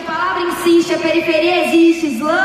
a palavra insiste, a periferia existe, Islã.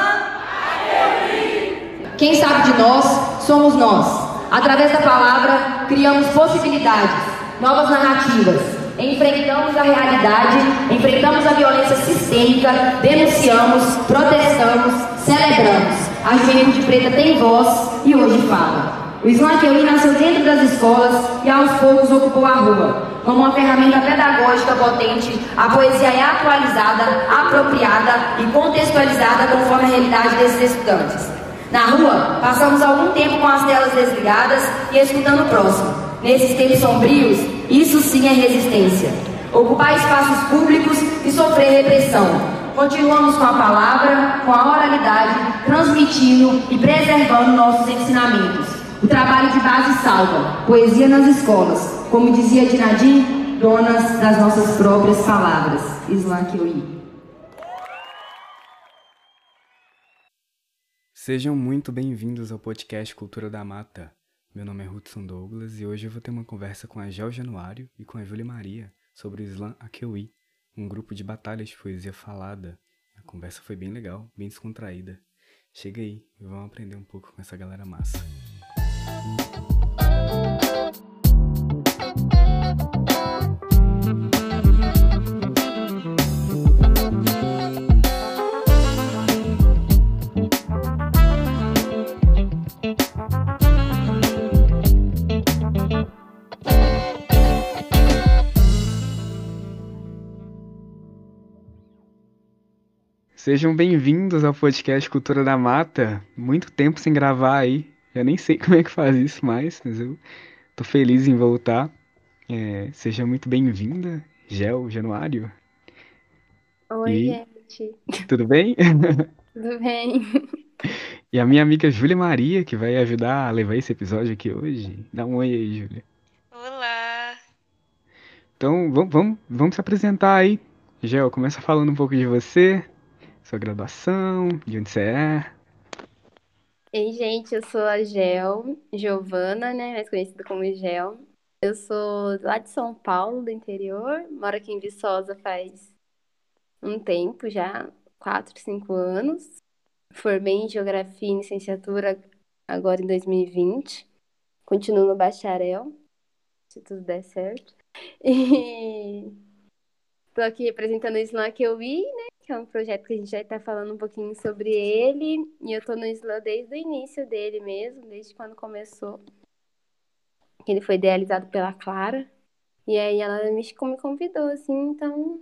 Quem sabe de nós somos nós. Através da palavra, criamos possibilidades, novas narrativas, enfrentamos a realidade, enfrentamos a violência sistêmica, denunciamos, protestamos, celebramos. A juventude preta tem voz e hoje fala. O Keuí nasceu dentro das escolas e aos poucos ocupou a rua. Como uma ferramenta pedagógica potente, a poesia é atualizada, apropriada e contextualizada conforme a realidade desses estudantes. Na rua, passamos algum tempo com as telas desligadas e escutando o próximo. Nesses tempos sombrios, isso sim é resistência. Ocupar espaços públicos e sofrer repressão. Continuamos com a palavra, com a oralidade, transmitindo e preservando nossos ensinamentos. O trabalho de base salva, poesia nas escolas, como dizia Dinadim, donas das nossas próprias palavras. Islam Kioí. Sejam muito bem-vindos ao podcast Cultura da Mata. Meu nome é Hudson Douglas e hoje eu vou ter uma conversa com a Gel Januário e com a Júlia Maria sobre o Islã Akewi, um grupo de batalhas de poesia falada. A conversa foi bem legal, bem descontraída. Chega aí e vamos aprender um pouco com essa galera massa. Sejam bem-vindos ao podcast Cultura da Mata. Muito tempo sem gravar aí. Eu nem sei como é que faz isso mais, mas eu tô feliz em voltar. É, seja muito bem-vinda, Gel Januário. Oi, E- gente. Tudo bem? Tudo bem? E a minha amiga Júlia Maria, que vai ajudar a levar esse episódio aqui hoje. Dá um oi aí, Júlia. Olá! Então, vamos, vamos, vamos se apresentar aí. Gel, começa falando um pouco de você, sua graduação, de onde você é. Ei, gente, eu sou a Gel, Giovana, né? Mais conhecida como Gel. Eu sou lá de São Paulo, do interior. Moro aqui em Viçosa faz um tempo já, quatro, cinco anos. Formei em Geografia e Licenciatura agora em 2020. Continuo no bacharel, se tudo der certo. E tô aqui representando o Islã Keuí, né? Que é um projeto que a gente vai estar falando um pouquinho sobre ele. E eu tô no Islã desde o início dele mesmo, desde quando começou. Que ele foi idealizado pela Clara. E aí ela me, me convidou, assim, então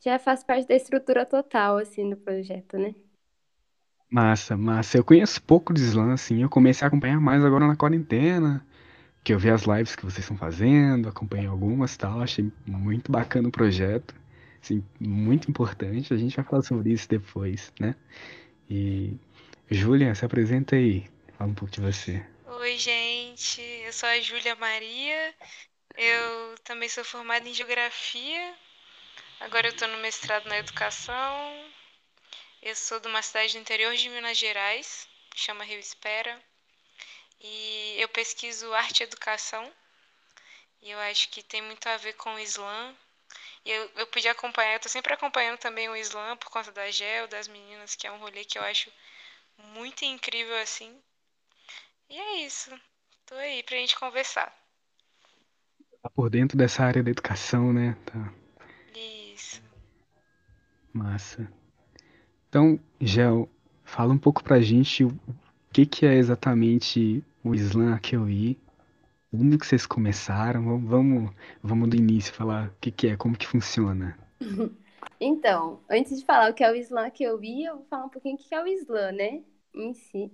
já faz parte da estrutura total, assim, do projeto, né? Massa, massa. Eu conheço pouco de slam, assim. Eu comecei a acompanhar mais agora na quarentena, que eu vi as lives que vocês estão fazendo, acompanhei algumas tal. Achei muito bacana o projeto, assim, muito importante. A gente vai falar sobre isso depois, né? E Júlia, se apresenta aí, fala um pouco de você. Oi, gente! Eu sou a Júlia Maria. Eu também sou formada em Geografia. Agora eu estou no mestrado na Educação. Eu sou de uma cidade do interior de Minas Gerais, que chama Rio Espera. E eu pesquiso arte e educação. E eu acho que tem muito a ver com o Islã. E eu, eu pude acompanhar, eu tô sempre acompanhando também o Islã por conta da GEL, das meninas, que é um rolê que eu acho muito incrível assim. E é isso. Tô aí pra gente conversar. Tá por dentro dessa área da educação, né? Tá Isso. massa. Então, Gel, fala um pouco pra gente que que é exatamente o Islã Akewi, como que vocês começaram, vamos, vamos, do início falar o que que é, como que funciona. Então, antes de falar o que é o Islã que eu vi, eu vou falar um pouquinho o que é o Islã, né? Em si.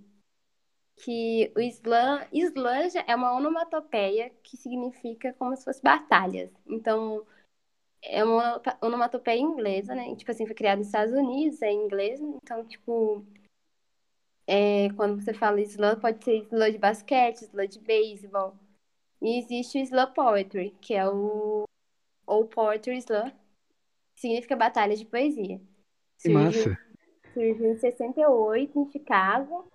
Que o Islã, Islã é uma onomatopeia que significa como se fosse batalhas. Então, é uma onomatopeia inglesa, né? Tipo assim, foi criada nos Estados Unidos, é em inglês. Então, tipo, é, quando você fala Islã, pode ser Islã de basquete, Islã de beisebol. E existe o Islã Poetry, que é o ou Poetry Slam, que significa batalha de poesia. Que Surgiu, massa. surgiu em 68, em Chicago,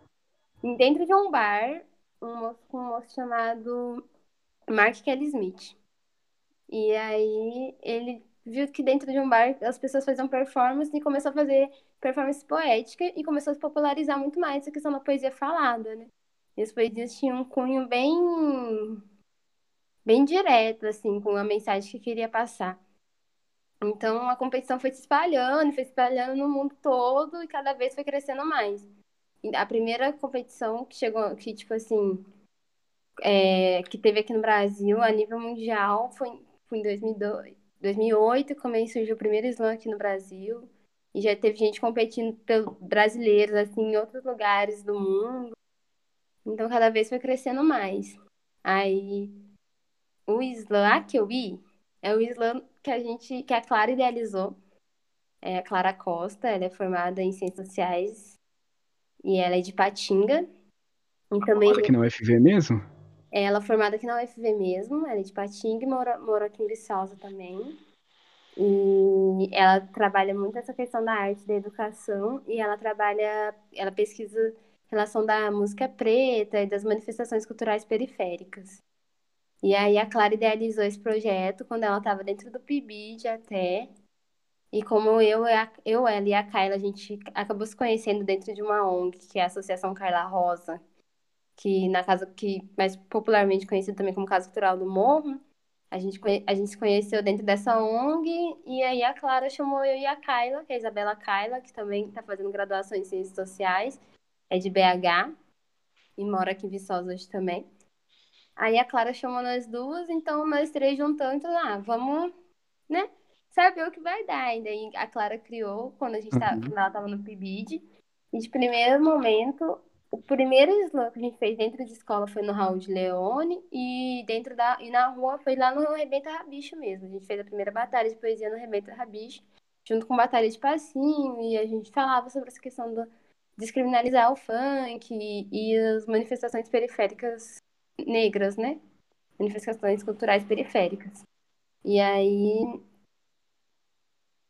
dentro de um bar, um moço, um moço chamado Mark Kelly Smith. E aí ele viu que dentro de um bar as pessoas faziam performance e começou a fazer performance poética e começou a se popularizar muito mais essa questão da poesia falada, né? E as poesias tinham um cunho bem bem direto, assim, com a mensagem que queria passar. Então a competição foi se espalhando, foi se espalhando no mundo todo e cada vez foi crescendo mais. A primeira competição que chegou, que tipo assim, é, que teve aqui no Brasil a nível mundial foi, foi em 2002, 2008, quando surgiu o primeiro slam aqui no Brasil. E já teve gente competindo pelos brasileiros assim em outros lugares do mundo. Então cada vez foi crescendo mais. Aí o slam que eu vi é o slam que a gente, que a Clara idealizou. É a Clara Costa, ela é formada em Ciências Sociais e ela é de Patinga. E também aqui na UFV mesmo? Ela é formada aqui na UFV mesmo, ela é de Patinga e mora, mora aqui em Viçosa também. E ela trabalha muito essa questão da arte, da educação, e ela trabalha, ela pesquisa relação da música preta e das manifestações culturais periféricas. E aí a Clara idealizou esse projeto quando ela estava dentro do PIBID até. E como eu, eu, ela e a Kyla, a gente acabou se conhecendo dentro de uma ONG, que é a Associação Carla Rosa, que na casa que mais popularmente conhecida também como Casa Cultural do Morro, a gente, a gente se conheceu dentro dessa ONG, e aí a Clara chamou eu e a Kyla, que é a Isabela Kyla, que também está fazendo graduação em Ciências Sociais, é de BH, e mora aqui em Viçosa hoje também. Aí a Clara chamou nós duas, então nós três juntamos, então, ah, vamos, né, saber o que vai dar. E daí a Clara criou, quando a gente uhum. tava, quando ela tava no PIBID, e de primeiro momento, o primeiro slam que a gente fez dentro de escola foi no Raul de Leone, e dentro da, e na rua foi lá no Rebenta Rabicho mesmo. A gente fez a primeira batalha de poesia no Rebenta Rabicho, junto com batalha de passinho, e a gente falava sobre essa questão do descriminalizar o funk e, e as manifestações periféricas negras, né? Manifestações culturais periféricas. E aí.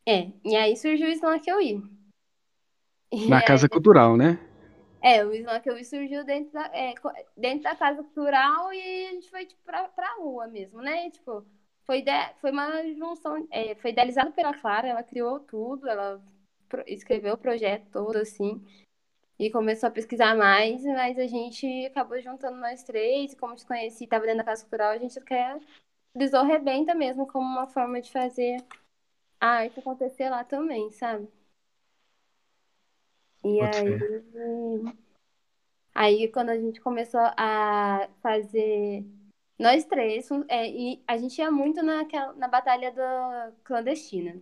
É, e aí surgiu o Slam que eu ia. Na Casa Cultural, né? É, o Slam que eu vi surgiu dentro da, é, dentro da Casa Cultural e a gente foi tipo, pra, pra rua mesmo, né? Tipo, foi, de, foi uma junção. É, foi idealizado pela Clara, ela criou tudo, ela escreveu o projeto todo, assim e começou a pesquisar mais, mas a gente acabou juntando nós três, como te conheci, estava dentro da Casa Cultural, a gente quer utilizou mesmo como uma forma de fazer a arte acontecer lá também, sabe? E Pode aí, ser. aí quando a gente começou a fazer nós três, é, e a gente ia muito naquela, na batalha da clandestina,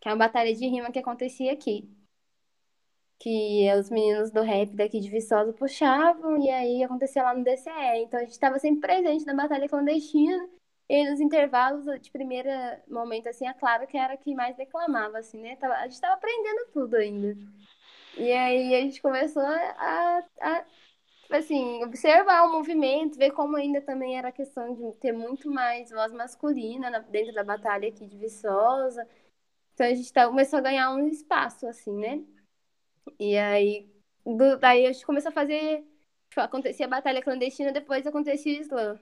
que é uma batalha de rima que acontecia aqui que os meninos do rap daqui de Viçosa puxavam, e aí acontecia lá no DCE. Então a gente estava sempre presente na batalha clandestina, e nos intervalos de primeiro momento, assim, é claro que era a que mais declamava, assim, né? A gente estava aprendendo tudo ainda. E aí a gente começou a, a, assim, observar o movimento, ver como ainda também era questão de ter muito mais voz masculina dentro da batalha aqui de Viçosa. Então a gente tá, começou a ganhar um espaço, assim, né? E aí, do, daí a gente começou a fazer. Tipo, acontecia a batalha clandestina, depois acontecia o slam.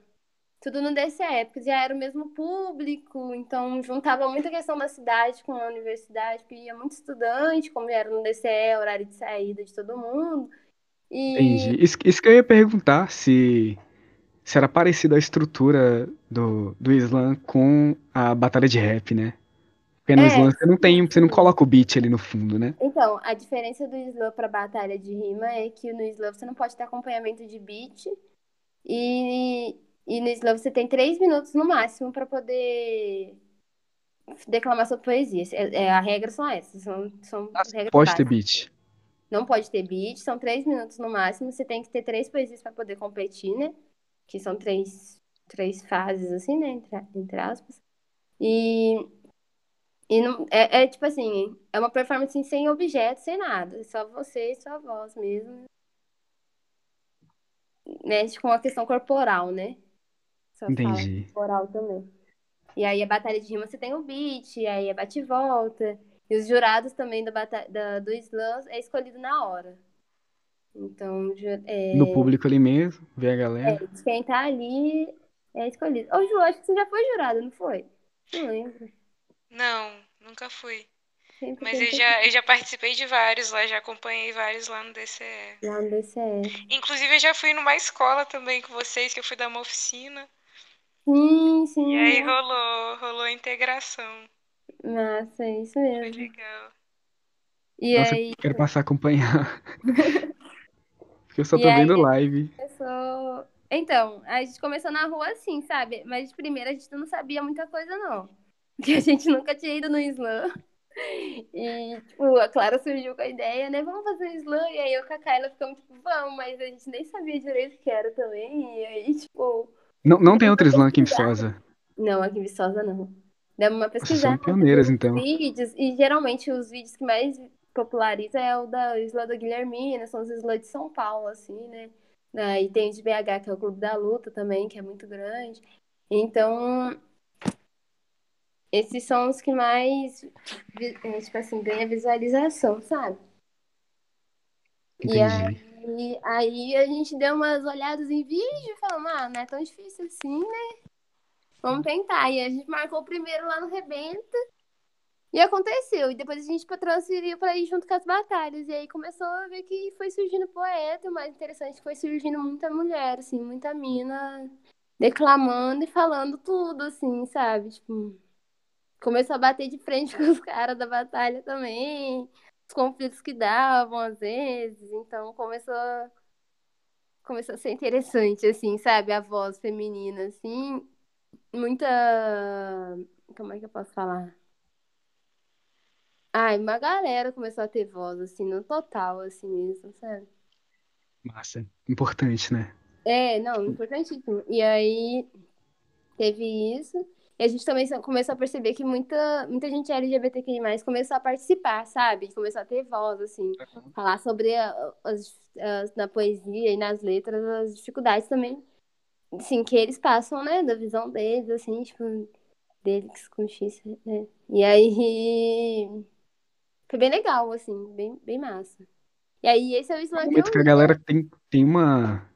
Tudo no DCE, porque já era o mesmo público, então juntava muita questão da cidade com a universidade, porque ia muito estudante, como era no DCE, horário de saída de todo mundo. E... Entendi. Isso, isso que eu ia perguntar, se, se era parecido a estrutura do, do slam com a batalha de rap, né? Porque no é, slam você não tem, você não coloca o beat ali no fundo, né? Então, a diferença do slam para batalha de rima é que no slam você não pode ter acompanhamento de beat e, e no slam você tem três minutos no máximo para poder declamar sua poesia. É, é, a regra são essas, são, são regras pode básicas. ter beat. Não pode ter beat, são três minutos no máximo. Você tem que ter três poesias para poder competir, né? Que são três, três fases, assim, né? Entre, entre aspas. E e não, é, é, tipo assim, é uma performance sem objeto, sem nada. Só você e sua voz mesmo. Né? Com a questão corporal, né? Só Entendi. corporal também. E aí a batalha de rima você tem o beat, e aí é bate e volta. E os jurados também da, da, do slam é escolhido na hora. Então, é... No público ali mesmo, vê a galera. É, quem tá ali é escolhido. Ô, Ju, acho que você já foi jurado, não foi? Não lembro. Não, nunca fui. Sempre Mas eu já, eu já participei de vários lá, já acompanhei vários lá no DCE. lá no DCE. Inclusive, eu já fui numa escola também com vocês, que eu fui dar uma oficina. Sim, sim. E aí rolou, rolou a integração. Massa, é isso Foi mesmo. legal. E Nossa, aí eu quero passar a acompanhar. Porque eu só E tô aí- vendo live. começou. Então, a gente começou na rua assim, sabe? Mas de primeira a gente não sabia muita coisa, não. Porque a gente nunca tinha ido no slam. E, tipo, a Clara surgiu com a ideia, né? Vamos fazer um slam. E aí eu com a Kyla ficamos, tipo, vamos, mas a gente nem sabia direito o que era também. E aí, tipo, Não, não tem outro slam aqui em Viçosa. não, aqui em Viçosa não. Demos uma Vocês são pesquisada. pioneiras, então. Vídeos, e geralmente os vídeos que mais populariza é o da Isla da Guilhermina, são os slams de São Paulo, assim, né? Aí tem o de BH, que é o Clube da Luta também, que é muito grande. Então, esses são os que mais, é, tipo assim, ganha visualização, sabe? E Entendi. Aí, aí a gente deu umas olhadas em vídeo e falou, ah, não é tão difícil assim, né? Vamos tentar. E a gente marcou o primeiro lá no Rebenta. E aconteceu. E depois a gente transferiu para ir junto com as batalhas. E aí começou a ver que foi surgindo poeta. O mais interessante é que foi surgindo muita mulher, assim, muita mina declamando e falando tudo, assim, sabe? Tipo, começou a bater de frente com os caras da batalha também. Os conflitos que davam, às vezes. Então começou a... começou a ser interessante, assim, sabe? A voz feminina, assim. Muita. Como é que eu posso falar? Ai, uma galera começou a ter voz, assim, no total, assim mesmo, sabe? Massa. Importante, né? É, não, importantíssimo. E aí teve isso. E a gente também começou a perceber que muita, muita gente LGBTQI+, começou a participar, sabe? Começou a ter voz, assim. Falar sobre a- as, as- na poesia e nas letras as dificuldades também, assim, que eles passam, né? Da visão deles, assim, tipo, deles com X, né? E aí... Foi bem legal, assim, bem, bem massa. E aí esse é o É um slam que momento eu que a galera tem, tem uma.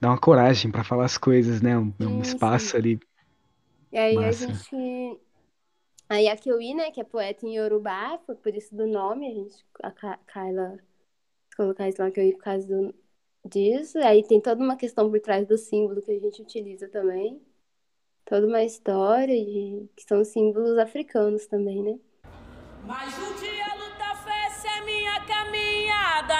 Dá uma coragem pra falar as coisas, né? Um, um espaço ali. E aí a Massa. gente. Aí a Kiwi, né, que é poeta em Yorubá, foi por isso do nome, a gente, a Kyla colocar isso lá que eu ia por causa do, disso. Aí tem toda uma questão por trás do símbolo que a gente utiliza também. Toda uma história de, que são símbolos africanos também, né? Mas um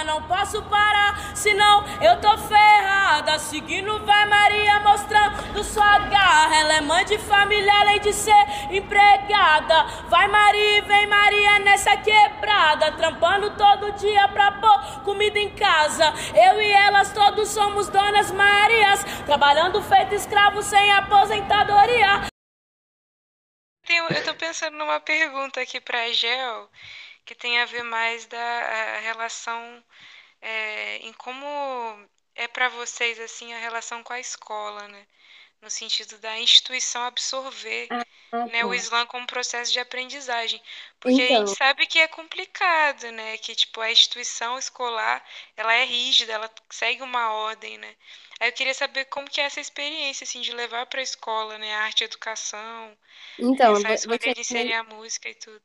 Não posso parar, senão eu tô ferrada. Seguindo vai Maria mostrando sua garra. Ela é mãe de família, além de ser empregada. Vai Maria vem Maria nessa quebrada. Trampando todo dia pra pôr comida em casa. Eu e elas todos somos donas Marias. Trabalhando feito escravo sem aposentadoria. Eu tô pensando numa pergunta aqui pra Gel, que tem a ver mais da a relação é, em como é pra vocês assim a relação com a escola, né? No sentido da instituição absorver, Ah, né, o tá. Islã como processo de aprendizagem. Porque a Então. gente sabe que é complicado, né? Que tipo a instituição escolar, ela é rígida, ela segue uma ordem, né? Aí eu queria saber como que é essa experiência assim de levar pra escola, né, a arte e a educação, Então, essa escolha de chegar inserir a música e tudo.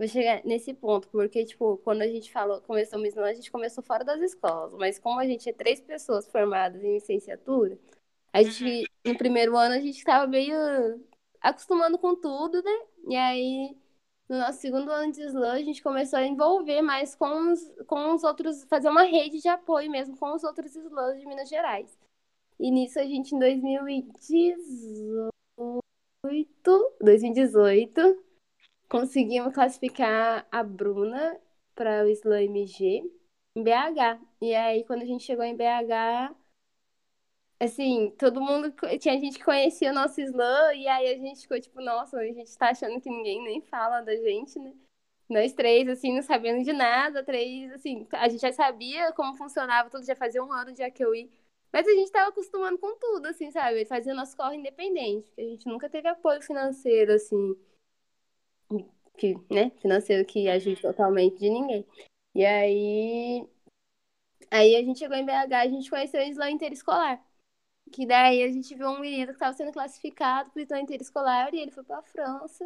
Vou chegar nesse ponto, porque, tipo, quando a gente falou, começou o Miss a gente começou fora das escolas, mas como a gente é três pessoas formadas em licenciatura, a gente, no primeiro ano, a gente estava meio acostumando com tudo, né? E aí, no nosso segundo ano de slam, a gente começou a envolver mais com os, com os outros, fazer uma rede de apoio mesmo com os outros slams de Minas Gerais. E nisso a gente, em 2018, 2018 conseguimos classificar a Bruna para o Slam MG em BH. E aí, quando a gente chegou em BH, assim, todo mundo. Tinha gente que conhecia o nosso Slam, e aí a gente ficou tipo, nossa, a gente tá achando que ninguém nem fala da gente, né? Nós três, assim, não sabendo de nada, três, assim, a gente já sabia como funcionava tudo, já fazia um ano já que eu. Mas a gente tava acostumando com tudo, assim, sabe? Fazia nosso corre independente, porque a gente nunca teve apoio financeiro, assim, que, né, financeiro que ajude totalmente de ninguém. E aí, aí a gente chegou em BH, a gente conheceu o Islã Interescolar. Que daí a gente viu um menino que estava sendo classificado para o Islã Interescolar e ele foi para a França.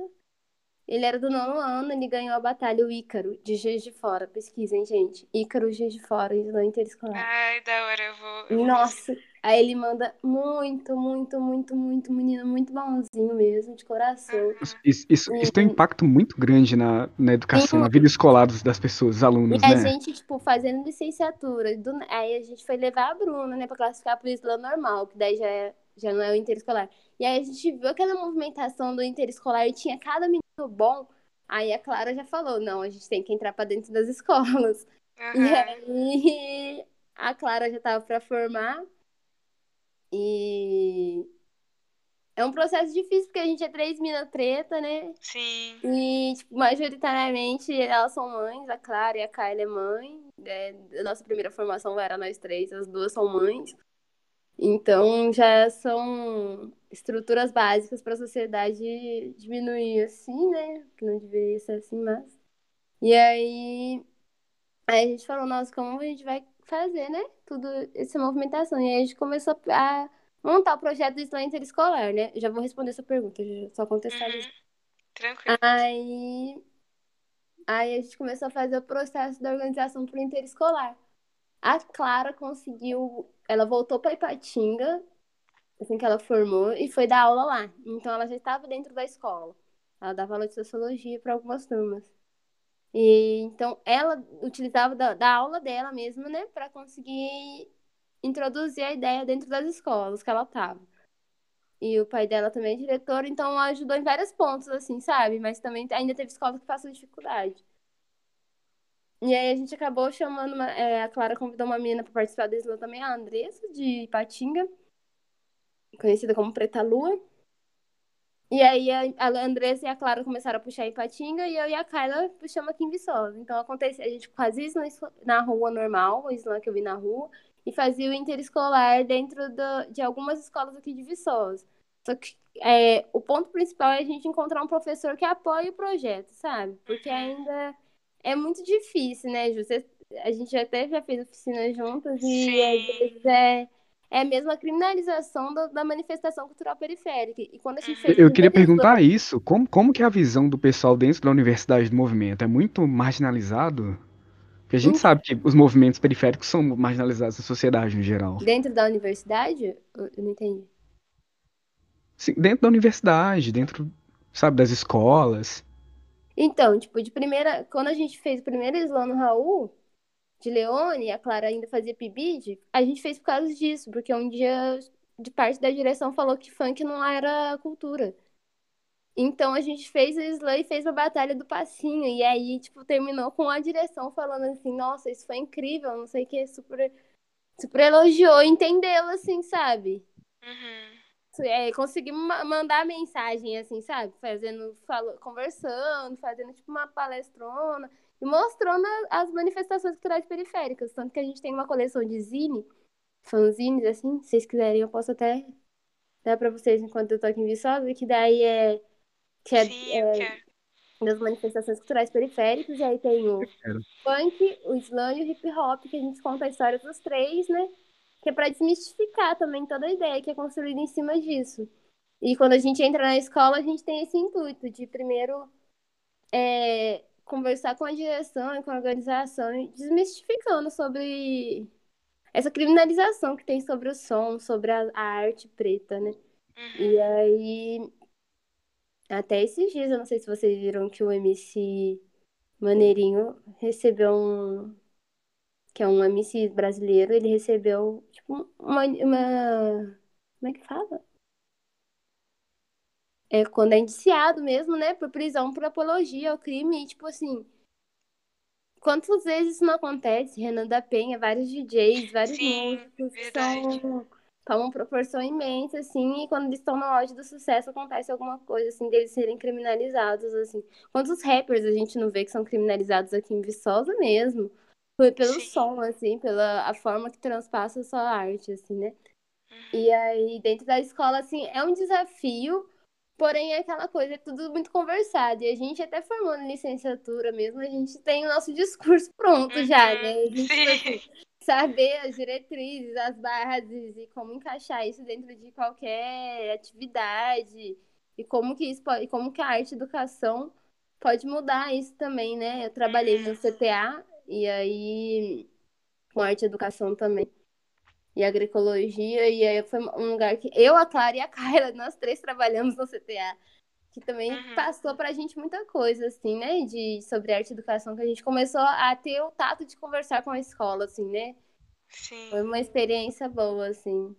Ele era do nono ano, ele ganhou a batalha o Ícaro, de Juiz de Fora. Pesquisem, gente. Ícaro, Juiz de Fora, Islã Interescolar. Ai, da hora, eu vou. eu vou Nossa, aí ele manda muito, muito, muito, muito, menino, muito bonzinho mesmo, de coração. Isso, isso, isso tem um impacto muito grande na, na educação, na vida escolar das pessoas, dos alunos, E a né? gente, tipo, fazendo licenciatura. do- aí a gente foi levar a Bruna, né, pra classificar pro Islã normal, que daí já, é- já não é o interescolar. E aí a gente viu aquela movimentação do interescolar e tinha cada menino bom. Aí a Clara já falou: não, a gente tem que entrar pra dentro das escolas. E Aham. aí a Clara já tava pra formar. E é um processo difícil, porque a gente é três minas preta, né? Sim. E, tipo, majoritariamente elas são mães, a Clara e a Kyla é mãe. É, a nossa primeira formação era nós três, as duas são mães. Então já são estruturas básicas para a sociedade diminuir assim, né? Que não deveria ser assim, mas. E aí, aí a gente falou, nossa, como a gente vai fazer, né? Tudo essa movimentação. E aí a gente começou a montar o projeto do Islã Interescolar, né? Já vou responder essa pergunta, só contextualizar. Uhum. Tranquilo. Aí, aí a gente começou a fazer o processo da organização pro interescolar. A Clara conseguiu, ela voltou para Ipatinga, assim que ela formou, e foi dar aula lá. Então ela já estava dentro da escola. Ela dava aula de sociologia para algumas turmas. E então ela utilizava da, da aula dela mesma, né, para conseguir introduzir a ideia dentro das escolas que ela estava. E o pai dela também é diretor, então ajudou em vários pontos, assim, sabe? Mas também ainda teve escola que passou dificuldade. E aí a gente acabou chamando, uma- é, a Clara convidou uma menina para participar do Islã também, a Andressa, de Ipatinga, conhecida como Preta Lua. E aí a, a Andressa e a Clara começaram a puxar Ipatinga e eu e a Kyla puxamos aqui em Viçosa. Então acontece, a gente fazia isso na, rua normal, o Islã que eu vi na rua, e fazia o interescolar dentro do- de algumas escolas aqui de Viçosa. Só que é, o ponto principal é a gente encontrar um professor que apoie o projeto, sabe? Porque ainda é muito difícil, né, Ju? Você- a gente até já fez oficina juntas e às vezes é, é mesmo a criminalização da, da manifestação cultural periférica. E quando a gente fez Eu queria perguntar isso, como, como que é a visão do pessoal dentro da universidade do movimento? É muito marginalizado? Porque a gente Então- sabe que os movimentos periféricos são marginalizados na sociedade no geral. Dentro da universidade? Eu eu não entendi. Sim, dentro da universidade, dentro, sabe, das escolas. Então, tipo, de primeira, quando a gente fez o primeiro slam no Raul, de Leone, a Clara ainda fazia PIBID, a gente fez por causa disso, porque um dia de parte da direção falou que funk não era cultura. Então a gente fez o slam e fez a batalha do passinho, e aí, tipo, terminou com a direção falando assim, nossa, isso foi incrível, não sei o que, super, super elogiou, entendeu, assim, sabe? Uhum. é, conseguimos ma- mandar mensagem, assim, sabe? Fazendo, falo, conversando, fazendo tipo uma palestrona mostrando as manifestações culturais periféricas. Tanto que a gente tem uma coleção de zine, fanzines, assim, se vocês quiserem, eu posso até dar pra vocês enquanto eu tô aqui em Viçosa, que daí é, que é, Sim, quero. das manifestações culturais periféricas, e aí tem o funk, o slam e o hip hop, que a gente conta a história dos três, né? Que é pra desmistificar também toda a ideia que é construída em cima disso. E quando a gente entra na escola, a gente tem esse intuito de primeiro é, conversar com a direção e com a organização, e desmistificando sobre essa criminalização que tem sobre o som, sobre a, a arte preta, né? Uhum. E aí, até esses dias, eu não sei se vocês viram que o MC Maneirinho recebeu um. Que é um MC brasileiro, ele recebeu, tipo, uma. uma como é que fala? É quando é indiciado mesmo, né? Por prisão por apologia ao crime. E, tipo assim. Quantas vezes isso não acontece? Renan da Penha, vários DJs, vários Sim, músicos verdade. são tomam proporção imensa, assim, e quando eles estão no auge do sucesso acontece alguma coisa, assim, deles serem criminalizados, assim. Quantos rappers a gente não vê que são criminalizados aqui em Viçosa mesmo? Foi pelo Sim. som, assim, pela a forma que transpassa a sua arte, assim, né? Uhum. E aí, dentro da escola, assim, é um desafio, porém é aquela coisa, é tudo muito conversado. E a gente, até formando licenciatura mesmo, a gente tem o nosso discurso pronto já, né? A gente, Sim. saber as diretrizes, as bases e como encaixar isso dentro de qualquer atividade e como que isso pode, como que a arte educação pode mudar isso também, né? Eu trabalhei no CTA e aí com arte educação também. E agroecologia, e aí foi um lugar que eu, a Clara e a Kyla, nós três trabalhamos no CTA, que também Uhum. passou pra gente muita coisa, assim, né? De, sobre arte e educação, que a gente começou a ter o tato de conversar com a escola, assim, né? Sim. Foi uma experiência boa, assim.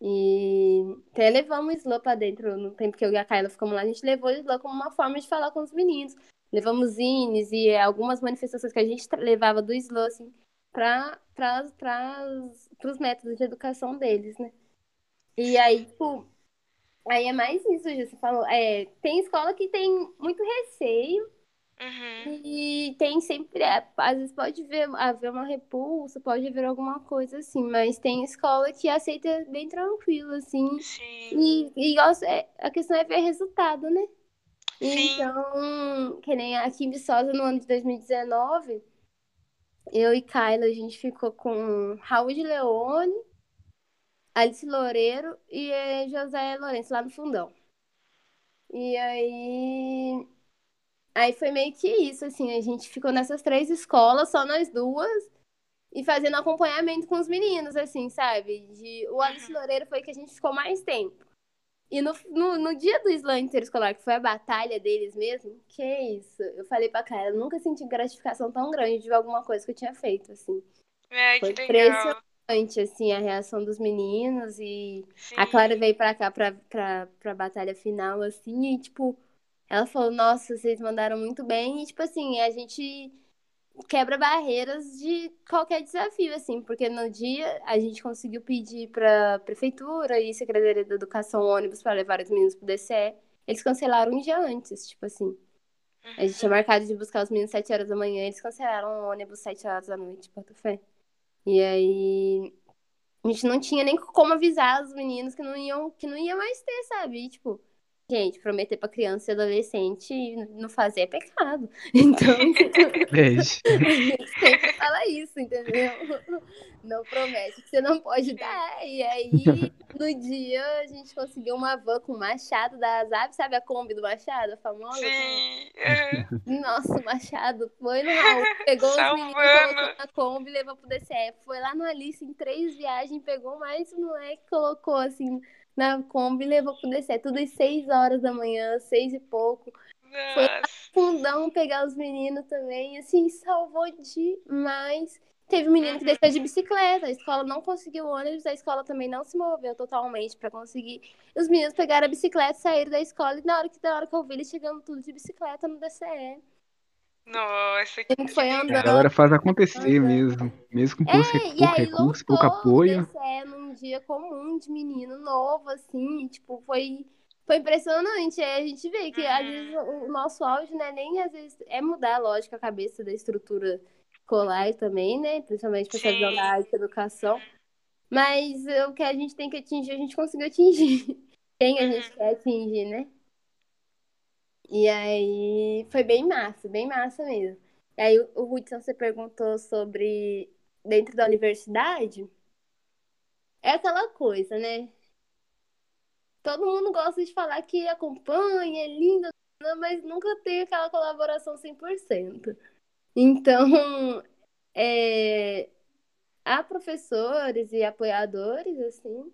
E até levamos o Slow pra dentro no tempo que eu e a Kyla ficamos lá. A gente levou o Slow como uma forma de falar com os meninos. Levamos zines e algumas manifestações que a gente levava do Slow, assim, para os métodos de educação deles, né? E aí, tipo, aí é mais isso, já você falou. É, tem escola que tem muito receio Uhum. e tem sempre, é, às vezes pode ver, haver uma repulsa, pode haver alguma coisa assim, mas tem escola que aceita bem tranquilo, assim. Sim. E, e é, a questão é ver resultado, né? Sim. Então, que nem aqui em Viçosa, no ano de 2019, eu e Kyla, a gente ficou com Raul de Leone, Alice Loureiro e eh, José Lourenço, lá no fundão. E aí. Aí foi meio que isso, assim, a gente ficou nessas três escolas, só nós duas, e fazendo acompanhamento com os meninos, assim, sabe? De, o Alice Loureiro foi que a gente ficou mais tempo. E no, no, no dia do slam interescolar, que foi a batalha deles mesmo, que isso? Eu falei pra cara, eu nunca senti gratificação tão grande de alguma coisa que eu tinha feito, assim. Ai, Foi impressionante, assim, a reação dos meninos e Sim. a Clara veio pra cá pra, pra, pra batalha final, assim, e, tipo, ela falou, nossa, vocês mandaram muito bem, e, tipo, assim, a gente quebra barreiras de qualquer desafio, assim, porque no dia a gente conseguiu pedir pra prefeitura e Secretaria da Educação ônibus pra levar os meninos pro DCE, eles cancelaram um dia antes, tipo assim. A gente tinha marcado de buscar os meninos 7 horas da manhã, eles cancelaram o ônibus 7 horas da noite, bota fé. E aí a gente não tinha nem como avisar os meninos que não iam, que não ia mais ter, sabe? E, tipo, gente, prometer pra criança e adolescente não fazer é pecado. Então, Beijo. a gente sempre fala isso, entendeu? Não promete que você não pode dar. E aí, no dia, a gente conseguiu uma van com o Machado da Azap, sabe a Kombi do Machado, a famosa? Sim. uhum. Nossa, o Machado foi no Raul, pegou os meninos, colocou na Kombi e levou pro DCE. Foi lá no Alice em três viagens, pegou mais um moleque, colocou assim na Kombi e levou pro DCE. Tudo às seis horas da manhã, seis e pouco. Nossa. Fundão pegar os meninos também, assim, salvou demais. Teve um menino que desceu de bicicleta, a escola não conseguiu ônibus, a escola também não se moveu totalmente pra conseguir. Os meninos pegaram a bicicleta, saíram da escola e na hora que, na hora que eu vi eles chegando tudo de bicicleta no DCE. Nossa, que, A foi A andando. galera faz acontecer Uhum. mesmo. Mesmo com É, e pouco aí recurso, pouco lotou o apoio. DCE num dia comum de menino novo, assim, tipo, foi, foi impressionante. Aí a gente vê que às Uhum. vezes o o nosso auge, né, nem às vezes é mudar, lógico, a cabeça da estrutura escolar também, né, principalmente para da arte educação. Mas o que a gente tem que atingir, a gente conseguiu atingir. Quem a gente quer atingir, né? E aí foi bem massa, bem massa mesmo. E aí o Hudson, você perguntou sobre dentro da universidade. É aquela coisa, né? Todo mundo gosta de falar que acompanha, é lindo, mas nunca tem aquela colaboração 100%. Então, é, há professores e apoiadores, assim.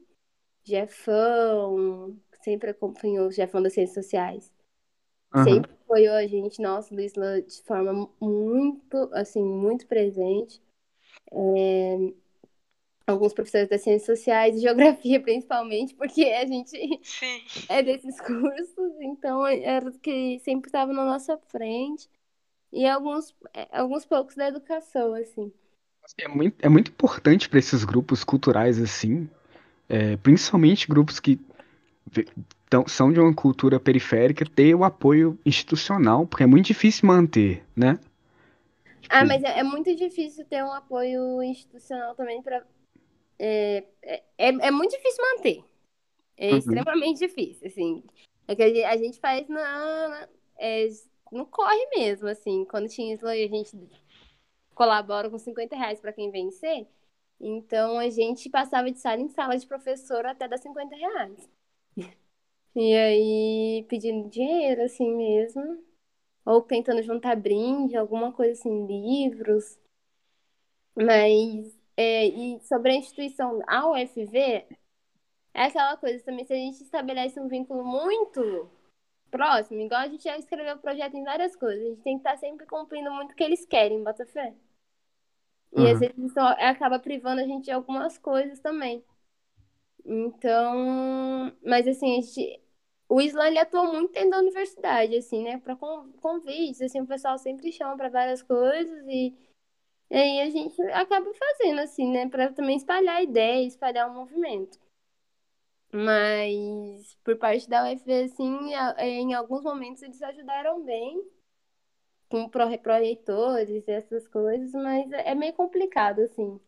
Jefão, sempre acompanhou o Jefão das Ciências Sociais. Aham. Sempre apoiou a gente, nossa, Luiz de forma muito, assim, muito presente. É, alguns professores das ciências sociais, de geografia principalmente, porque a gente Sim. é desses cursos, então era o que sempre estava na nossa frente. E alguns, é, alguns poucos da educação, assim. É muito, é muito importante para esses grupos culturais assim, é, principalmente grupos que ve- tão- são de uma cultura periférica, ter o apoio institucional, porque é muito difícil manter, né? Ah, Tipo, mas é, é muito difícil ter um apoio institucional também para. É, é, é muito difícil manter. É Uhum. extremamente difícil, assim. É que a gente, faz na, na- é, no corre mesmo, assim. Quando tinha isso, a gente colabora com 50 reais para quem vencer. Então a gente passava de sala em sala de professor até dar 50 reais. E aí pedindo dinheiro, assim mesmo. ou tentando juntar brinde, alguma coisa assim, livros. Mas, é, e sobre a instituição, a UFV, é aquela coisa também, se a gente estabelece um vínculo muito próximo, igual a gente já escreveu projeto em várias coisas, a gente tem que estar sempre cumprindo muito o que eles querem, bota fé. E Uhum. às vezes isso acaba privando a gente de algumas coisas também. Então, mas assim, a gente, o Islam ele atua muito dentro da universidade, assim, né? Para convites, assim, o pessoal sempre chama para várias coisas e, e aí a gente acaba fazendo, assim, né? Para também espalhar a ideia, espalhar o movimento. Mas por parte da UFV, assim, a- em alguns momentos eles ajudaram bem com proretores e essas coisas, mas é meio complicado, assim,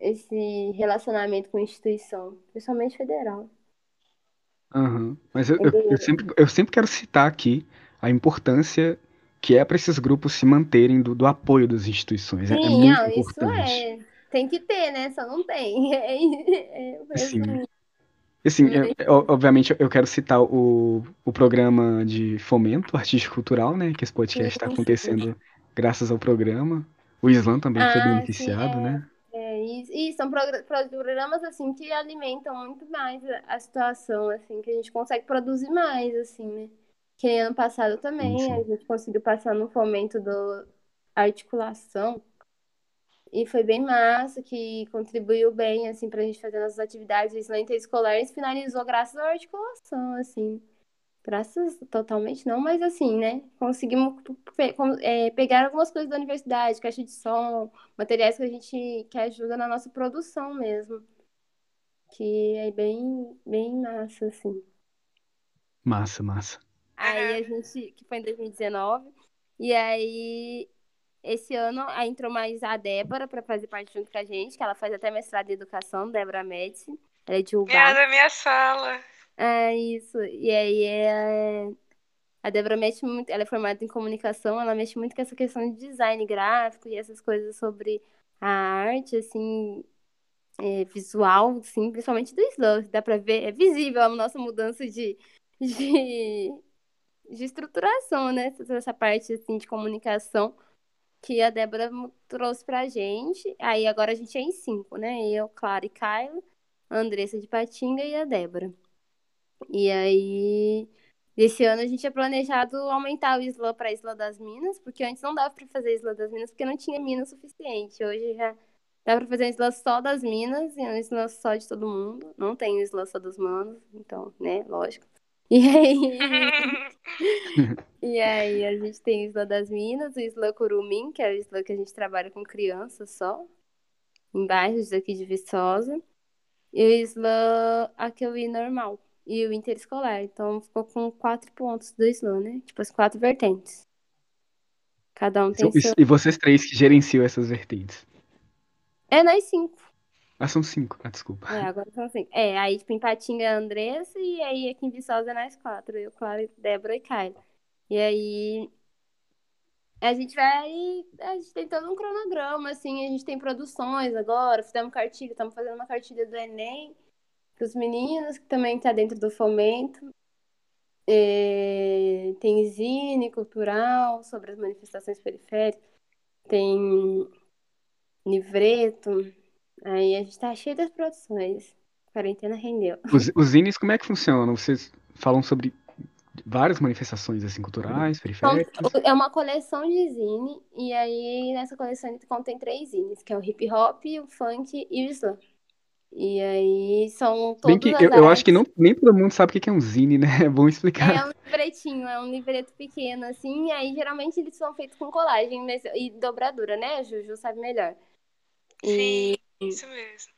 esse relacionamento com instituição, principalmente federal. Aham. Mas eu, eu, eu sempre, eu sempre quero citar aqui a importância que é para esses grupos se manterem do, do apoio das instituições. É, é Sim, muito não, isso importante. é. Tem que ter, né? Só não tem. É, é, Sim. resumindo. Assim, eu- eu- obviamente eu quero citar o, o programa de fomento artístico cultural, né? Que esse podcast está Sim, sim. acontecendo graças ao programa. O Islã também foi Ah, sim, beneficiado, é. né? É, e, e são progra- programas assim que alimentam muito mais a, a situação, assim, que a gente consegue produzir mais, assim, né? Que ano passado também sim. a gente conseguiu passar no fomento do articulação e foi bem massa, que contribuiu bem, assim, pra gente fazer nossas atividades. O Escolar finalizou graças à articulação, assim. Graças totalmente não, mas assim, né? Conseguimos pe- é, pegar algumas coisas da universidade, caixa de som, materiais que a gente que ajuda na nossa produção mesmo. Que é bem, bem massa, assim. Massa, massa. Aí a gente, que foi em 2019, e aí esse ano aí entrou mais a Débora para fazer parte junto com a gente, que ela faz até mestrado em educação, Débora Médici. Ela é de Ela Ubá. da minha sala. É isso. E aí é... a Débora mexe muito, ela é formada em comunicação, ela mexe muito com essa questão de design gráfico e essas coisas sobre a arte, assim, é, visual, assim, principalmente do Slow. Dá pra ver, é visível a nossa mudança de, de, de estruturação, né? Essa parte, assim, de comunicação que a Débora trouxe pra gente. Aí agora a gente é em cinco, né? Eu, Clara e Kyla, a Andressa de Patinga e a Débora. E aí, esse ano a gente tinha planejado aumentar o Isla para Isla das Minas, porque antes não dava para fazer Isla das Minas, porque não tinha mina suficiente. Hoje já dá para fazer um Isla só das Minas e um Isla só de todo mundo. Não tem Isla só dos manos, então, né, lógico. E aí, e aí a gente tem o Isla das Minas, o Isla Curumim, que é o Isla que a gente trabalha com crianças só, em bairros daqui de Viçosa. E o Isla Aqueuí normal. E o interescolar. Então ficou com quatro pontos do Isla, né? Tipo, as quatro vertentes. Cada um tem E, seu. e vocês três que gerenciam essas vertentes. É, nós cinco. Ah, são cinco. Ah, desculpa. É, agora são cinco. É, aí, tipo, em Patinga é a Andressa e aí aqui em Viçosa é nós quatro. Eu, Clara, Débora e Kyla. E aí. A gente vai. A gente tem todo um cronograma, assim. A gente tem produções agora. Fizemos cartilha, estamos fazendo uma cartilha do Enem para os meninos, que também está dentro do fomento. É, tem zine cultural sobre as manifestações periféricas. Tem livreto. Aí a gente tá cheio das produções. Quarentena rendeu. Os, os zines, como é que funcionam? Vocês falam sobre várias manifestações assim culturais, Então, periféricas? é uma coleção de zine, e aí nessa coleção contém três zines, que é o hip hop, o funk e o slam. E aí são Bem todas que as eu, eu acho que não, nem todo mundo sabe o que é um zine, né? É bom explicar. É um livretinho, é um livreto pequeno, assim, e aí geralmente eles são feitos com colagem e dobradura, né? A Juju sabe melhor. Sim, E, isso mesmo.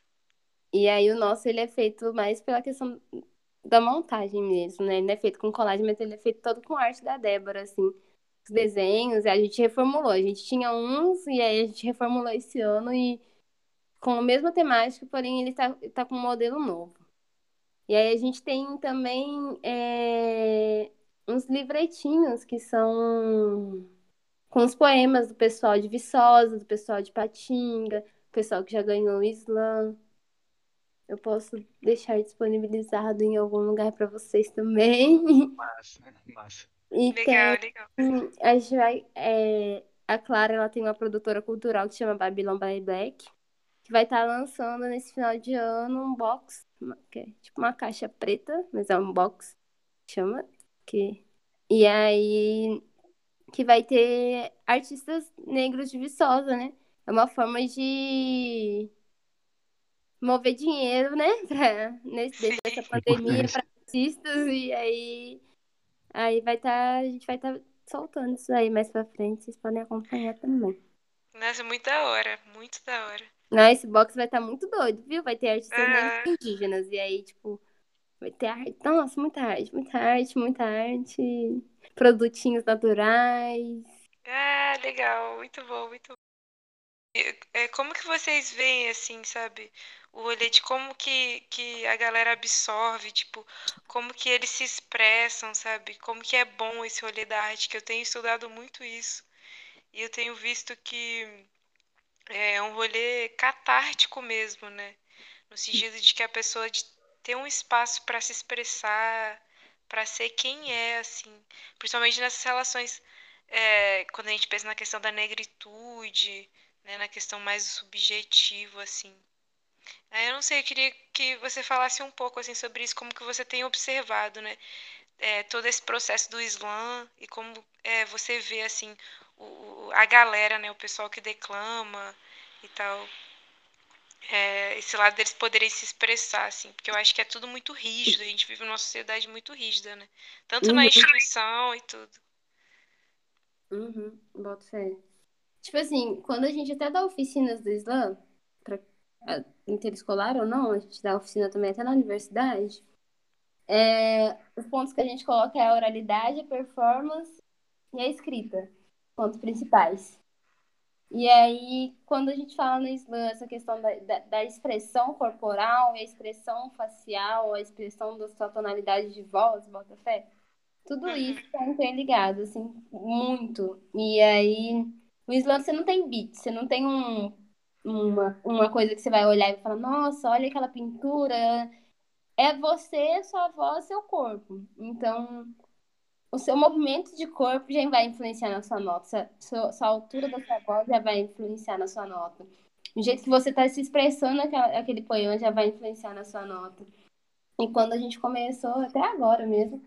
e aí o nosso, ele é feito mais pela questão da montagem mesmo, né? Ele não é feito com colagem, mas ele é feito todo com arte da Débora, assim. Os desenhos, a gente reformulou. A gente tinha uns, e aí a gente reformulou esse ano e com a mesma temática, porém ele tá, tá com um modelo novo. E aí a gente tem também é, uns livretinhos que são com os poemas do pessoal de Viçosa, do pessoal de Patinga, pessoal que já ganhou o Slam. Eu posso deixar disponibilizado em algum lugar para vocês também. Massa, massa. E Legal, tem. legal. A gente vai. é, a Clara ela tem uma produtora cultural que chama Babylon by Black, que vai estar lançando nesse final de ano um box, que é tipo uma caixa preta, mas é um box, que chama. Que... E aí. Que vai ter artistas negros de Viçosa, né? É uma forma de mover dinheiro, né? Pra, nesse, Sim. dessa pandemia Importante. para artistas. E aí. Aí vai estar. a gente vai estar soltando isso aí mais pra frente. Vocês podem acompanhar também. Nossa, muito da hora, muito da hora. Não, esse box vai estar muito doido, viu? Vai ter artistas Ah. indígenas. E aí, tipo, vai ter arte. Nossa, muita arte, muita arte, muita arte. Produtinhos naturais. Ah, legal, muito bom, muito bom. É, como que vocês veem, assim, sabe, o rolê de como que, que a galera absorve, tipo, como que eles se expressam, sabe? Como que é bom esse rolê da arte, que eu tenho estudado muito isso. E eu tenho visto que é um rolê catártico mesmo, né? No sentido de que a pessoa de ter um espaço para se expressar, para ser quem é, assim. Principalmente nessas relações, é, quando a gente pensa na questão da negritude, né? Na questão mais subjetiva, assim. Aí eu não sei, eu queria que você falasse um pouco, assim, sobre isso, como que você tem observado, né? é, todo esse processo do slam e como é, você vê assim o, a galera, né, o pessoal que declama e tal, é, esse lado deles poderem se expressar, assim, porque eu acho que é tudo muito rígido, a gente vive numa sociedade muito rígida, né? Tanto na Uhum. instituição e tudo. Uhum, boto fé. Tipo assim, quando a gente até dá oficinas do Islã, pra, a- interescolar ou não, a gente dá oficina também até na universidade, é, os pontos que a gente coloca é a oralidade, a performance e a escrita, pontos principais. E aí, quando a gente fala no Islã, essa questão da, da, da expressão corporal, a expressão facial, a expressão da sua tonalidade de voz, bota fé, tudo isso está interligado, assim, muito. E aí, no Islã você não tem beat, você não tem um, uma, uma coisa que você vai olhar e falar, nossa, olha aquela pintura. É você, sua voz, seu corpo. Então, o seu movimento de corpo já vai influenciar na sua nota. Sua, sua altura da sua voz já vai influenciar na sua nota. O jeito que você está se expressando naquela, aquele poema já vai influenciar na sua nota. E quando a gente começou, até agora mesmo,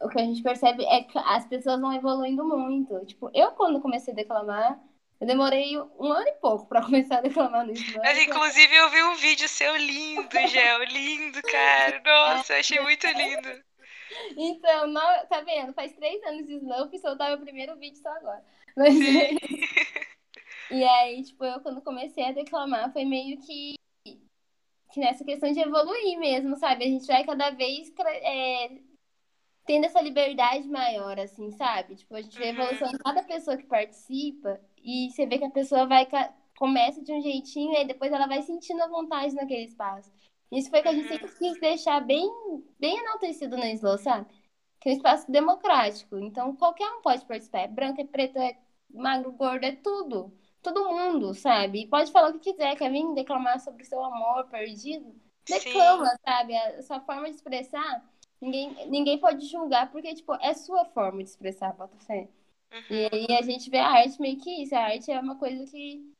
o que a gente percebe é que as pessoas vão evoluindo muito. Tipo, eu quando comecei a declamar, eu demorei um ano e pouco para começar a declamar no Islã. Mas, inclusive, eu vi um vídeo seu lindo, Gel, lindo, cara. Nossa, eu achei muito lindo. Então, não, tá vendo? Faz três anos de Islã, eu fui soltar meu primeiro vídeo só agora. Mas, Sim. e aí, tipo, eu quando comecei a declamar, foi meio que, que nessa questão de evoluir mesmo, sabe? A gente vai cada vez é, tendo essa liberdade maior, assim, sabe? Tipo, a gente vê a Uhum. evolução de cada pessoa que participa e você vê que a pessoa vai começa de um jeitinho e depois ela vai sentindo a vontade naquele espaço. Isso foi que a gente Uhum. sempre quis deixar bem, bem enaltecido no Slow, sabe? Que é um espaço democrático. Então, qualquer um pode participar. É branco, é preto, é magro, gordo, é tudo. Todo mundo, sabe? E pode falar o que quiser. Quer vir declamar sobre o seu amor perdido? Sim. Declama, sabe? A sua forma de expressar, ninguém, ninguém pode julgar, porque, tipo, é sua forma de expressar, bota fé. E Uhum. aí a gente vê a arte meio que isso. A arte é uma coisa que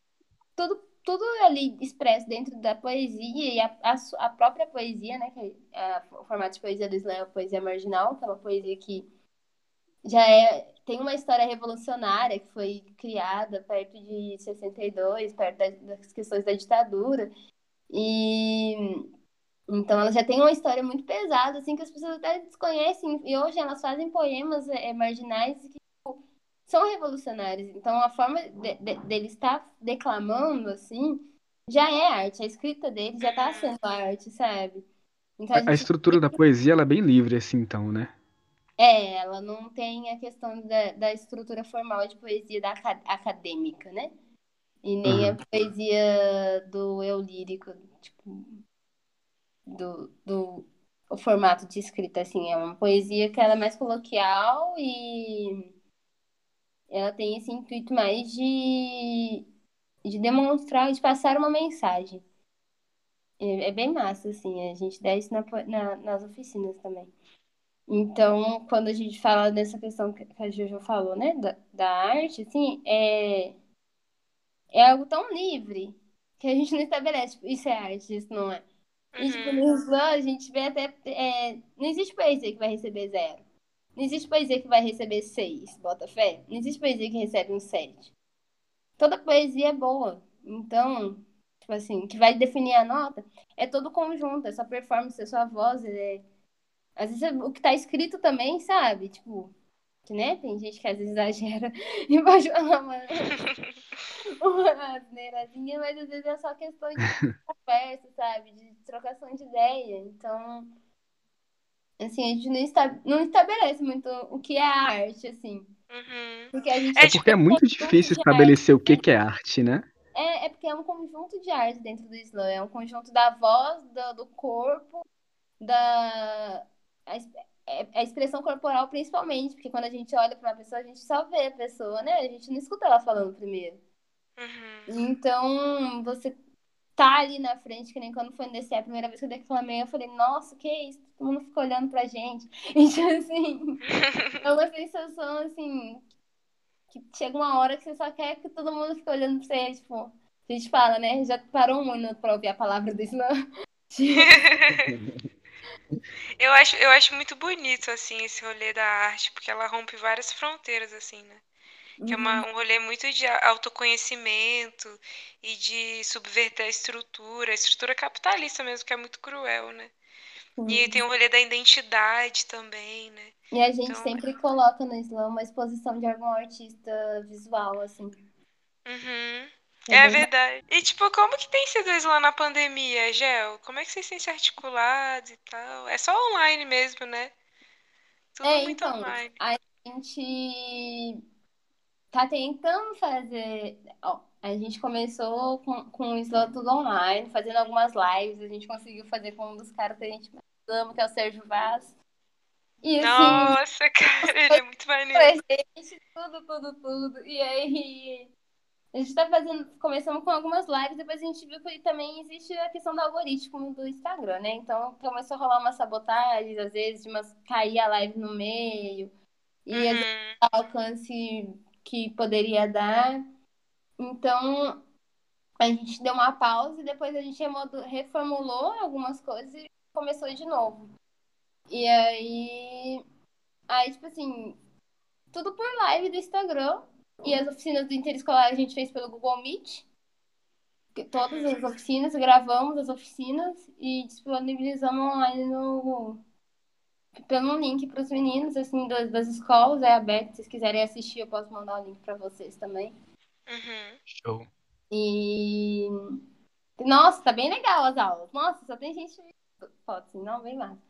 tudo, tudo ali expresso dentro da poesia e a, a, a própria poesia, né? Que é o formato de poesia do Islã é a poesia marginal, que é uma poesia que já é, tem uma história revolucionária que foi criada perto de 62, perto da- das questões da ditadura. E então ela já tem uma história muito pesada, assim, que as pessoas até desconhecem. E hoje elas fazem poemas é, marginais que tipo, são revolucionários. Então a forma de, de, dele estar declamando, assim, já é arte. A escrita dele já está sendo arte, sabe? Então A, a gente estrutura da poesia ela é bem livre, assim, então, né? é, ela não tem a questão da, da estrutura formal de poesia da aca- acadêmica, né? E nem a Aham. poesia do eu lírico, tipo, do, do o formato de escrita, assim, é uma poesia que ela é mais coloquial e ela tem esse intuito mais de, de demonstrar, de passar uma mensagem. É, é bem massa, assim, a gente dá isso na na- nas oficinas também. Então, quando a gente fala dessa questão que a Jojo falou, né, da, da arte, assim, é, é algo tão livre que a gente não estabelece, tipo, isso é arte, isso não é. E, tipo, Uhum. no a gente vê até. é, não existe poesia que vai receber zero. Não existe poesia que vai receber seis, bota fé. Não existe poesia que recebe um sete. Toda poesia é boa. Então, tipo assim, que vai definir a nota é todo o conjunto, é sua performance, é sua voz. É... Às vezes é o que tá escrito também, sabe? Tipo, que, né? Tem gente que às vezes exagera e falar uma, uma asneirazinha, mas às vezes é só questão de conversa, sabe? De trocação de ideia. Então, assim, a gente não, não estabelece muito o que é arte, assim. Uhum. Porque a gente É É porque é muito difícil estabelecer o que que é arte, né? É, é porque é um conjunto de arte dentro do slam. É um conjunto da voz, do, do corpo, da. A, é- a expressão corporal, principalmente. Porque quando a gente olha pra uma pessoa, a gente só vê a pessoa, né? A gente não escuta ela falando primeiro. Uhum. Então, você tá ali na frente, que nem quando foi nesse a primeira vez que eu declamei, eu falei, nossa, que isso? Todo mundo ficou olhando pra gente. Então, assim, é uma sensação, assim, que chega uma hora que você só quer que todo mundo fique olhando pra você, tipo, a gente fala, né? Já parou um minuto pra ouvir a palavra do Islã. Eu acho, eu acho muito bonito, assim, esse rolê da arte, porque ela rompe várias fronteiras, assim, né? Que é uma- um rolê muito de autoconhecimento e de subverter a estrutura, a estrutura capitalista mesmo, que é muito cruel, né? E tem o rolê da identidade também, né? E a gente Então- sempre coloca no Islã uma exposição de algum artista visual, assim. Uhum. É É verdade. E, tipo, como que tem sido isso lá na pandemia, Gel? Como é que vocês têm se articulado e tal? É só online mesmo, né? Tudo É, muito então, online. a gente tá tentando fazer. Ó, a gente começou com, com o Islã tudo online, fazendo algumas lives. A gente conseguiu fazer com um dos caras que a gente mais ama, que é o Sérgio Vaz. E assim, Nossa, cara, ele é muito maneiro. presente, tudo, tudo, tudo. E aí, a gente tá fazendo, começamos com algumas lives, depois a gente viu que também existe a questão do algoritmo do Instagram, né? Então começou a rolar uma sabotagem, às vezes, de umas, cair a live no meio, e às vezes Uhum. o alcance que poderia dar. Então, a gente deu uma pausa e depois a gente reformulou algumas coisas e começou de novo. E aí, aí tipo assim, tudo por live do Instagram. E as oficinas do Interescolar a gente fez pelo Google Meet. Todas as oficinas, gravamos as oficinas e disponibilizamos online no, pelo link para os meninos, assim, das, das escolas, é aberto. Se vocês quiserem assistir, eu posso mandar o link para vocês também. Uhum. Show. E. Nossa, tá bem legal as aulas. Nossa, só tem gente. Foto, assim, não, bem massa.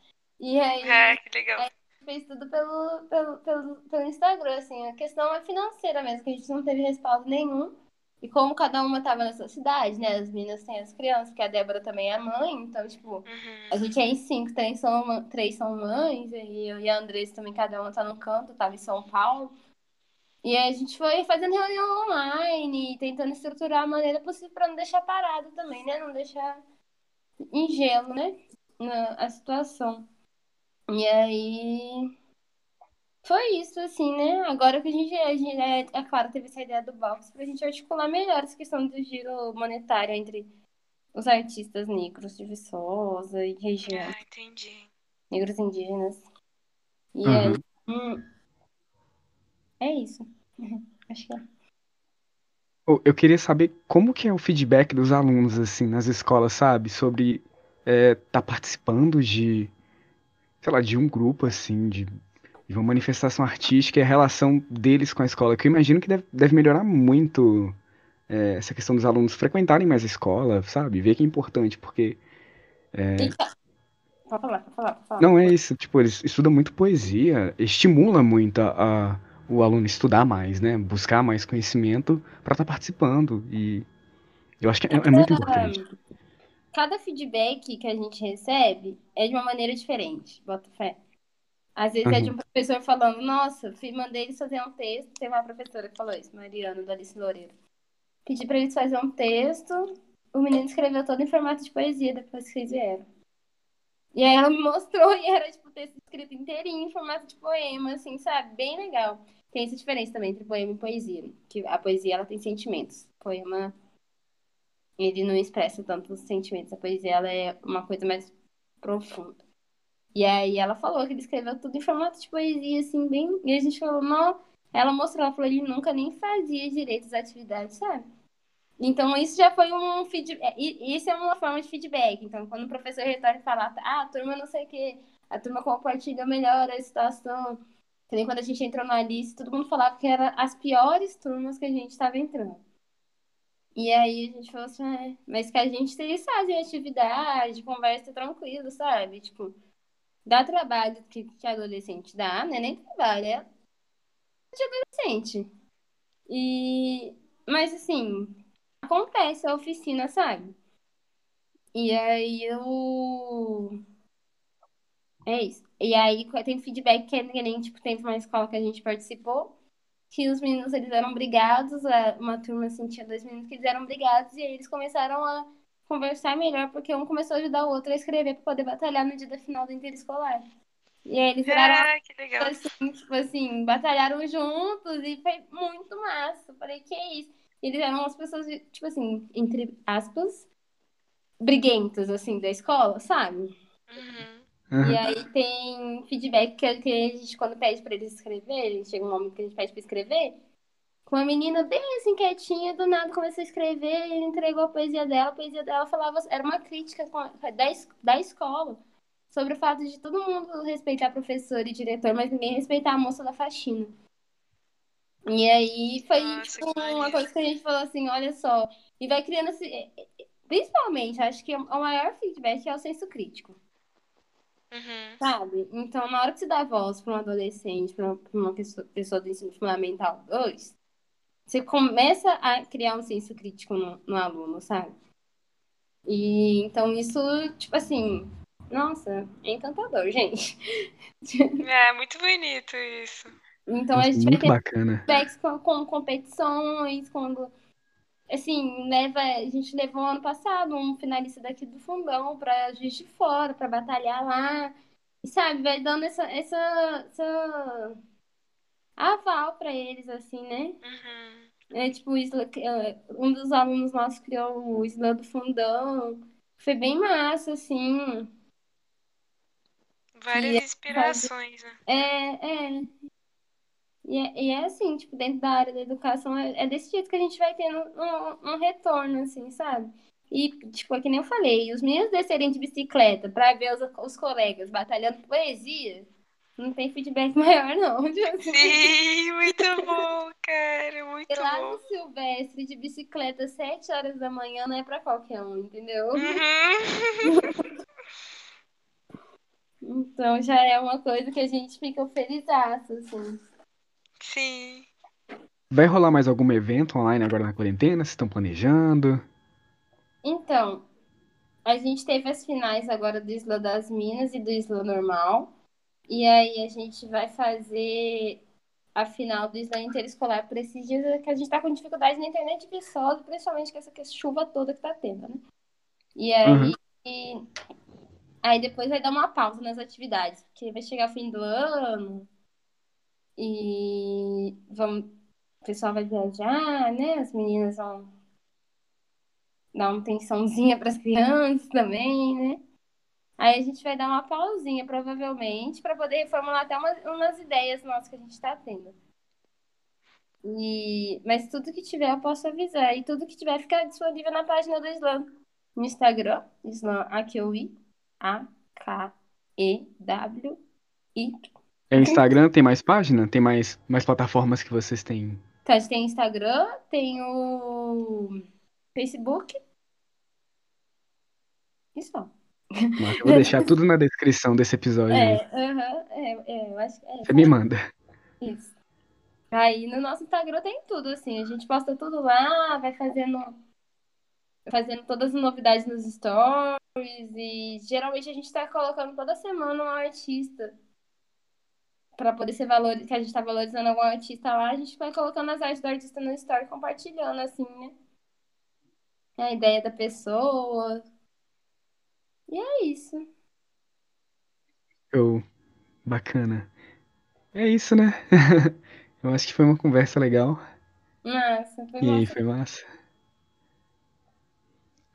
E aí, É, que legal. fez tudo pelo, pelo, pelo, pelo Instagram, assim. A questão é financeira mesmo, que a gente não teve respaldo nenhum. E como cada uma tava na sua cidade, né? As meninas têm as crianças, que a Débora também é mãe, então, tipo, Uhum. a gente é em cinco, três são, três são mães, e eu e a Andressa também, cada uma tá no canto, tava em São Paulo. E aí a gente foi fazendo reunião online, tentando estruturar a maneira possível pra não deixar parado também, né? Não deixar em gelo, né? Na, a situação. E aí. Foi isso, assim, né? Agora que a gente, a gente é, é claro, teve essa ideia do box pra gente articular melhor essa questão do giro monetário entre os artistas negros de Viçosa e região, Ah, entendi. negros indígenas. E Uhum. aí. hum, é isso. Acho que é. Eu queria saber como que é o feedback dos alunos, assim, nas escolas, sabe? Sobre é, tá participando de, sei lá, de um grupo, assim, de, de uma manifestação artística e a relação deles com a escola. Que eu imagino que deve, deve melhorar muito é, essa questão dos alunos frequentarem mais a escola, sabe? Ver que é importante, porque Pode falar, pode falar, pode falar. não é isso, tipo, eles estudam muito poesia, estimula muito a, a- o aluno estudar mais, né? Buscar mais conhecimento para estar participando. E eu acho que é, é muito importante. Cada feedback que a gente recebe é de uma maneira diferente, bota fé. Às vezes é de um professor falando, nossa, mandei eles fazer um texto. Tem uma professora que falou isso, Mariana, da Alice Loureiro. Pedi pra eles fazerem um texto, o menino escreveu todo em formato de poesia depois que eles vieram. E aí ela me mostrou e era, tipo, texto escrito inteirinho em formato de poema, assim, sabe? Bem legal. Tem essa diferença também entre poema e poesia. Que a poesia, ela tem sentimentos. O poema, ele não expressa tanto os sentimentos. A poesia, ela é uma coisa mais profunda. E aí ela falou que ele escreveu tudo em formato de poesia, assim, bem... E a gente falou, não... Ela mostrou, ela falou, ele nunca nem fazia direito às atividades, sabe? Então, isso já foi um feedback. Isso é uma forma de feedback. Então, quando o professor retorna e fala, ah, a turma não sei o quê, a turma compartilha melhor a situação. Que quando a gente entrou na lista, todo mundo falava que eram as piores turmas que a gente estava entrando. E aí a gente falou assim, é, mas que a gente tem fazem atividade, conversa tranquilo, sabe? Tipo, dá trabalho que, que adolescente dá, né? Nem trabalho, é de adolescente. E, mas assim, acontece a oficina, sabe? E aí eu. É isso. E aí tem feedback que, que nem, tipo, teve uma escola que a gente participou, que os meninos, eles eram brigados, uma turma, assim, tinha dois meninos que eles eram brigados, e aí eles começaram a conversar melhor, porque um começou a ajudar o outro a escrever para poder batalhar no dia da final do interescolar. E aí eles viraram, Ah, que legal. assim, tipo assim, batalharam juntos, e foi muito massa. Eu falei, que é isso? Eles eram as pessoas, tipo assim, entre aspas, briguentas, assim, da escola, sabe? Uhum. E aí tem feedback que, a gente, quando pede pra eles escreverem, chega um momento que a gente pede pra escrever, uma menina bem assim, quietinha, do nada começou a escrever, ele entregou a poesia dela, a poesia dela falava, era uma crítica da, da escola, sobre o fato de todo mundo respeitar professor e diretor, mas ninguém respeitar a moça da faxina. E aí foi Nossa, tipo, uma coisa que a gente falou assim, olha só, e vai criando esse... Principalmente, acho que o maior feedback é o senso crítico. Uhum. Sabe? Então, na hora que você dá voz para um adolescente, para uma pessoa, pessoa do ensino fundamental 2, você começa a criar um senso crítico no, no aluno, sabe? E então isso, tipo assim, nossa, é encantador, gente. É muito bonito isso. Então a gente vai muito ter bacana. feedbacks com, com competições, quando assim, leva, a gente levou ano passado um finalista daqui do fundão para Juiz de Fora, para batalhar lá. E sabe, vai dando essa, essa, essa aval para eles, assim, né? Uhum. É tipo, o Isla, é, um dos alunos nossos criou o Isla do Fundão. Foi bem massa, assim. Várias Que é inspirações, né? É, é. E é, e é assim, tipo, dentro da área da educação, é, é desse jeito que a gente vai tendo um, um retorno, assim, sabe? E, tipo, é que nem eu falei, os meninos descerem de bicicleta pra ver os, os colegas batalhando poesia, não tem feedback maior, não. Assim, Sim, muito bom, cara, muito lá bom. no Silvestre de bicicleta às 7 horas da manhã não é pra qualquer um, entendeu? Uhum. Então já é uma coisa que a gente fica feliz, assim. Sim. Vai rolar mais algum evento online agora na quarentena? Vocês estão planejando? Então, a gente teve as finais agora do Isla das Minas e do Isla Normal. E aí a gente vai fazer a final do Isla Interescolar por esses dias que a gente tá com dificuldade na internet viçosa, principalmente com essa chuva toda que tá tendo, né? E aí, aí depois vai dar uma pausa nas atividades, porque vai chegar o fim do ano e vamos, o pessoal vai viajar, né? As meninas vão dar uma tensãozinha para as crianças também, né? Aí a gente vai dar uma pausinha, provavelmente, para poder reformular até umas, umas ideias nossas que a gente está tendo. E... Mas tudo que tiver eu posso avisar. E tudo que tiver fica disponível na página do Slam. No Instagram, Slam AQI, A-K-E-W-I. É Instagram? Tem mais página? Tem mais, mais plataformas que vocês têm? Então, a gente tem Instagram, tem o Facebook. E só. Mas eu vou deixar tudo na descrição desse episódio. É, aham, é, é, eu acho que é. Você me manda. Isso. Aí no nosso Instagram tem tudo, assim. A gente posta tudo lá, vai fazendo, fazendo todas as novidades nos stories. E geralmente a gente tá colocando toda semana um artista. Pra poder ser valor, que a gente tá valorizando algum artista lá, a gente vai colocando as artes do artista no story compartilhando, assim, né? A ideia da pessoa. E é isso. Show. Bacana. É isso, né? Eu acho que foi uma conversa legal. Massa, foi E massa. foi massa.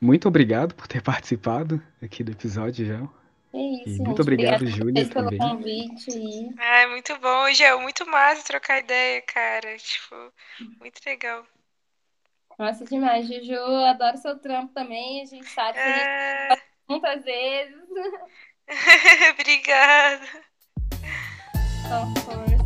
Muito obrigado por ter participado aqui do episódio, já. É E isso, muito gente. obrigado, Júlia, vocês pelo também. convite. Ai, muito bom, Gel. Muito massa trocar ideia, cara. Tipo, muito legal. Nossa, demais, Juju. Adoro seu trampo também. A gente sabe que a gente Ah, muitas vezes. Obrigada. Só força.